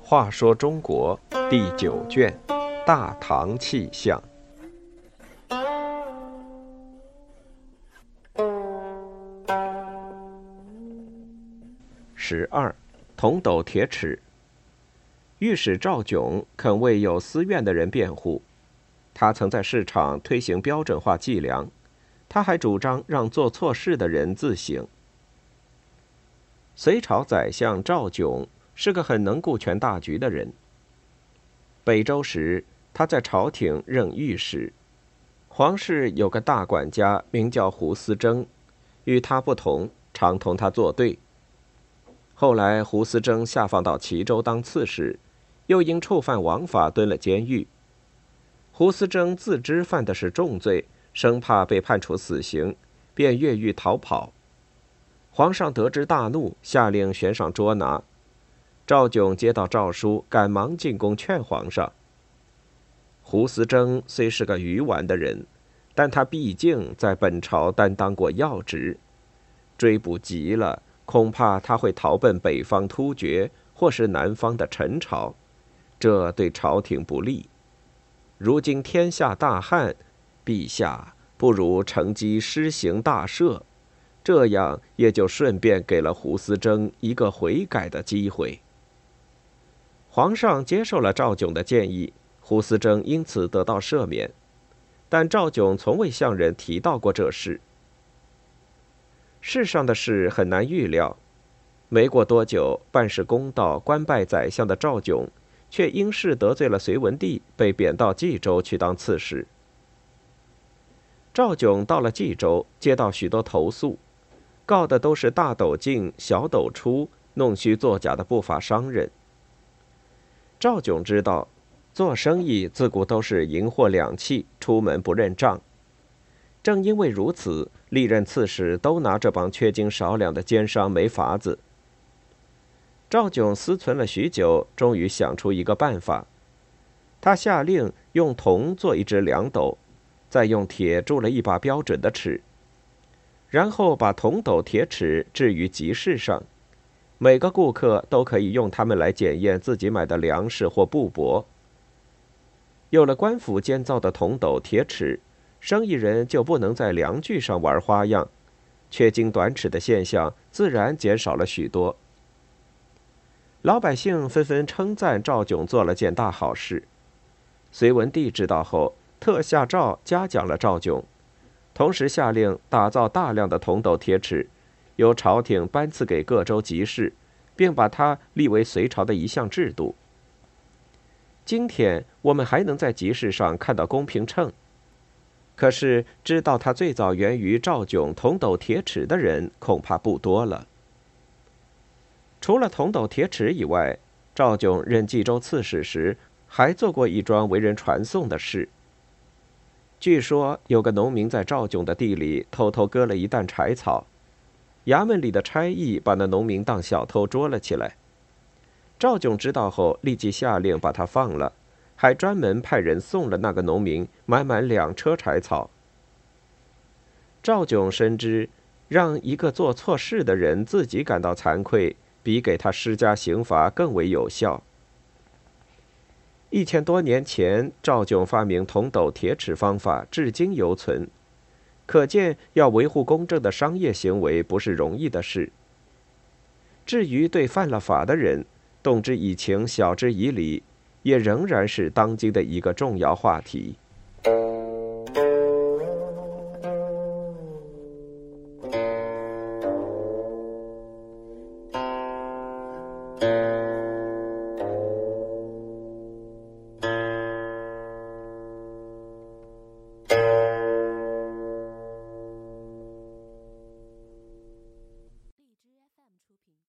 话说中国第九卷《大唐气象》十二，铜斗铁尺。御史赵炯肯为有私怨的人辩护，他曾在市场推行标准化计量，他还主张让做错事的人自省。隋朝宰相赵炯。是个很能顾全大局的人。北周时，他在朝廷任御史，皇室有个大管家名叫胡思征，与他不同，常同他作对。后来，胡思征下放到齐州当刺史，又因触犯王法蹲了监狱。胡思征自知犯的是重罪，生怕被判处死刑，便越狱逃跑。皇上得知大怒，下令悬赏捉拿。赵炯接到诏书，赶忙进宫劝皇上。胡思征虽是个愚顽的人，但他毕竟在本朝担当过要职，追捕急了，恐怕他会逃奔北方突厥或是南方的陈朝，这对朝廷不利。如今天下大旱，陛下不如乘机施行大赦，这样也就顺便给了胡思征一个悔改的机会。皇上接受了赵炯的建议，胡思征因此得到赦免，但赵炯从未向人提到过这事。世上的事很难预料，没过多久，办事公道、官拜宰相的赵炯，却因事得罪了隋文帝，被贬到冀州去当刺史。赵炯到了冀州，接到许多投诉，告的都是大斗进、小斗出弄虚作假的不法商人。赵炯知道，做生意自古都是银货两讫，出门不认账。正因为如此，历任刺史都拿这帮缺斤少两的奸商没法子。赵炯思忖了许久，终于想出一个办法。他下令用铜做一只量斗，再用铁铸了一把标准的尺，然后把铜斗、铁尺置于集市上。每个顾客都可以用它们来检验自己买的粮食或布帛。有了官府建造的铜斗、铁尺，生意人就不能在量具上玩花样，缺斤短尺的现象自然减少了许多。老百姓纷纷称赞赵炯做了件大好事。隋文帝知道后，特下诏嘉奖了赵炯，同时下令打造大量的铜斗、铁尺。由朝廷颁赐给各州集市，并把它立为隋朝的一项制度。今天我们还能在集市上看到公平秤，可是知道它最早源于赵炯铜斗铁尺的人恐怕不多了。除了铜斗铁尺以外，赵炯任冀州刺史时还做过一桩为人传颂的事。据说有个农民在赵炯的地里偷偷割了一担柴草。衙门里的差役把那农民当小偷捉了起来。赵炯知道后，立即下令把他放了，还专门派人送了那个农民满满两车柴草。赵炯深知，让一个做错事的人自己感到惭愧，比给他施加刑罚更为有效。一千多年前，赵炯发明铜斗铁尺方法至今犹存，可见要维护公正的商业行为不是容易的事。至于对犯了法的人，动之以情，晓之以理，也仍然是当今的一个重要话题。